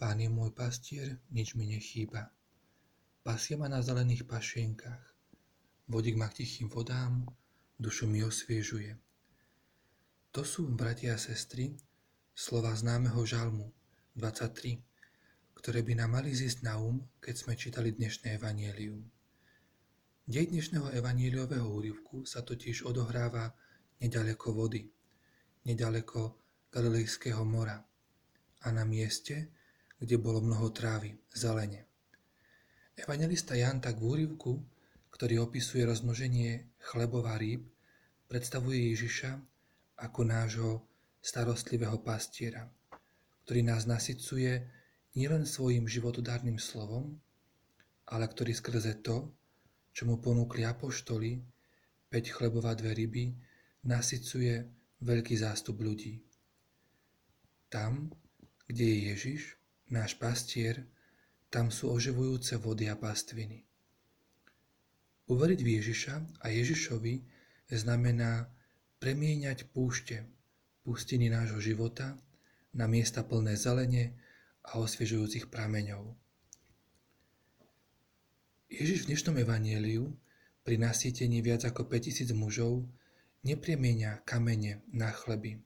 Pán je môj pastier, nič mi nechýba. Pasie ma na zelených pašienkach. Vodík ma k tichým vodám, dušu mi osviežuje. To sú, bratia a sestry, slova známeho žalmu 23, ktoré by nám mali zísť na um, keď sme čítali dnešné evanielium. Dej dnešného evanieliového úryvku sa totiž odohráva nedaleko vody, nedaleko Galilejského mora a na mieste, kde bolo mnoho trávy, zelene. Evangelista Jan tak v úrivku, ktorý opisuje rozmnoženie chlebov a rýb, predstavuje Ježiša ako nášho starostlivého pastiera, ktorý nás nasycuje nielen svojim životodárnym slovom, ale ktorý skrze to, čo mu ponúkli apoštoli, 5 chlebov a dve ryby, nasycuje veľký zástup ľudí. Tam, kde je Ježiš, náš pastier, tam sú oživujúce vody a pastviny. Uveriť v Ježiša a Ježišovi znamená premieňať púšte, pustiny nášho života na miesta plné zelene a osviežujúcich prameňov. Ježiš v dnešnom evanieliu pri nasýtení viac ako 5000 mužov nepremienia kamene na chleby,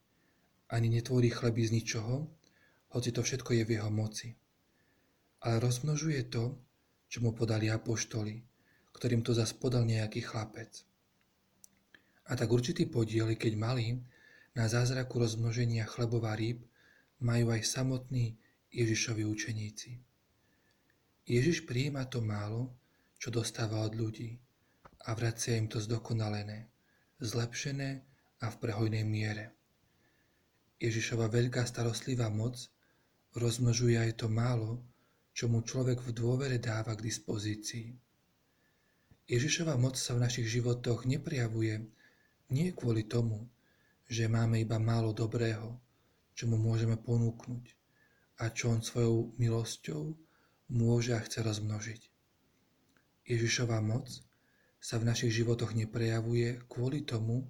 ani netvorí chleby z ničoho, hoci to všetko je v jeho moci. Ale rozmnožuje to, čo mu podali apoštoli, ktorým to zas podal nejaký chlapec. A tak určitý podiel, keď mali, na zázraku rozmnoženia chlebov rýb majú aj samotní Ježišovi učeníci. Ježiš prijíma to málo, čo dostáva od ľudí a vracia im to zdokonalené, zlepšené a v prehojnej miere. Ježišova veľká starostlivá moc rozmnožuje aj to málo, čo mu človek v dôvere dáva k dispozícii. Ježišova moc sa v našich životoch neprejavuje nie kvôli tomu, že máme iba málo dobrého, čo mu môžeme ponúknuť a čo on svojou milosťou môže a chce rozmnožiť. Ježišova moc sa v našich životoch neprejavuje kvôli tomu,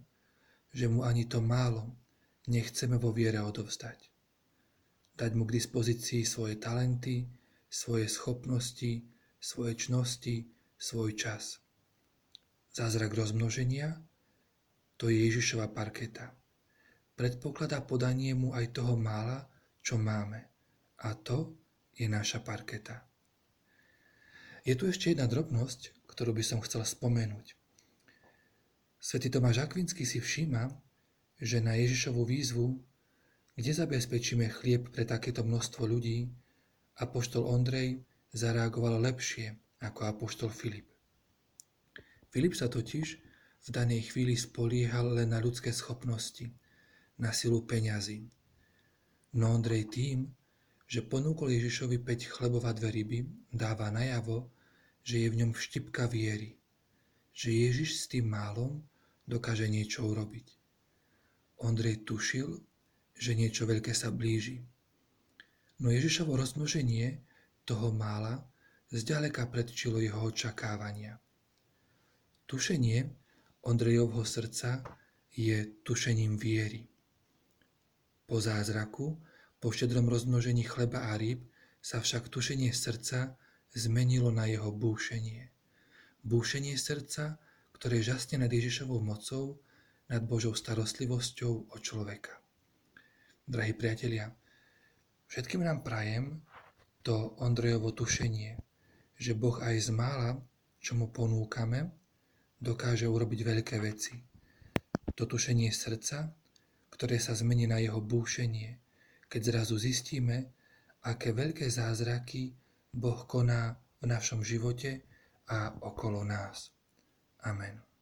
že mu ani to málo nechceme vo viere odovzdať dať mu k dispozícii svoje talenty, svoje schopnosti, svoje čnosti, svoj čas. Zázrak rozmnoženia to je Ježišova parketa. Predpokladá podanie mu aj toho mála, čo máme. A to je naša parketa. Je tu ešte jedna drobnosť, ktorú by som chcel spomenúť. Svetý Tomáš Akvinský si všíma, že na Ježišovu výzvu kde zabezpečíme chlieb pre takéto množstvo ľudí? Apoštol Ondrej zareagoval lepšie ako apoštol Filip. Filip sa totiž v danej chvíli spoliehal len na ľudské schopnosti, na silu peňazí. No Ondrej tým, že ponúkol Ježišovi 5 chlebov a dve ryby, dáva najavo, že je v ňom vštipka viery, že Ježiš s tým málom dokáže niečo urobiť. Ondrej tušil, že niečo veľké sa blíži. No Ježišovo rozmnoženie toho mála zďaleka predčilo jeho očakávania. Tušenie Ondrejovho srdca je tušením viery. Po zázraku, po štedrom rozmnožení chleba a rýb sa však tušenie srdca zmenilo na jeho búšenie. Búšenie srdca, ktoré žasne nad Ježišovou mocou, nad Božou starostlivosťou o človeka. Drahí priatelia, všetkým nám prajem to Ondrejovo tušenie, že Boh aj z mála, čo mu ponúkame, dokáže urobiť veľké veci. To tušenie srdca, ktoré sa zmení na jeho búšenie, keď zrazu zistíme, aké veľké zázraky Boh koná v našom živote a okolo nás. Amen.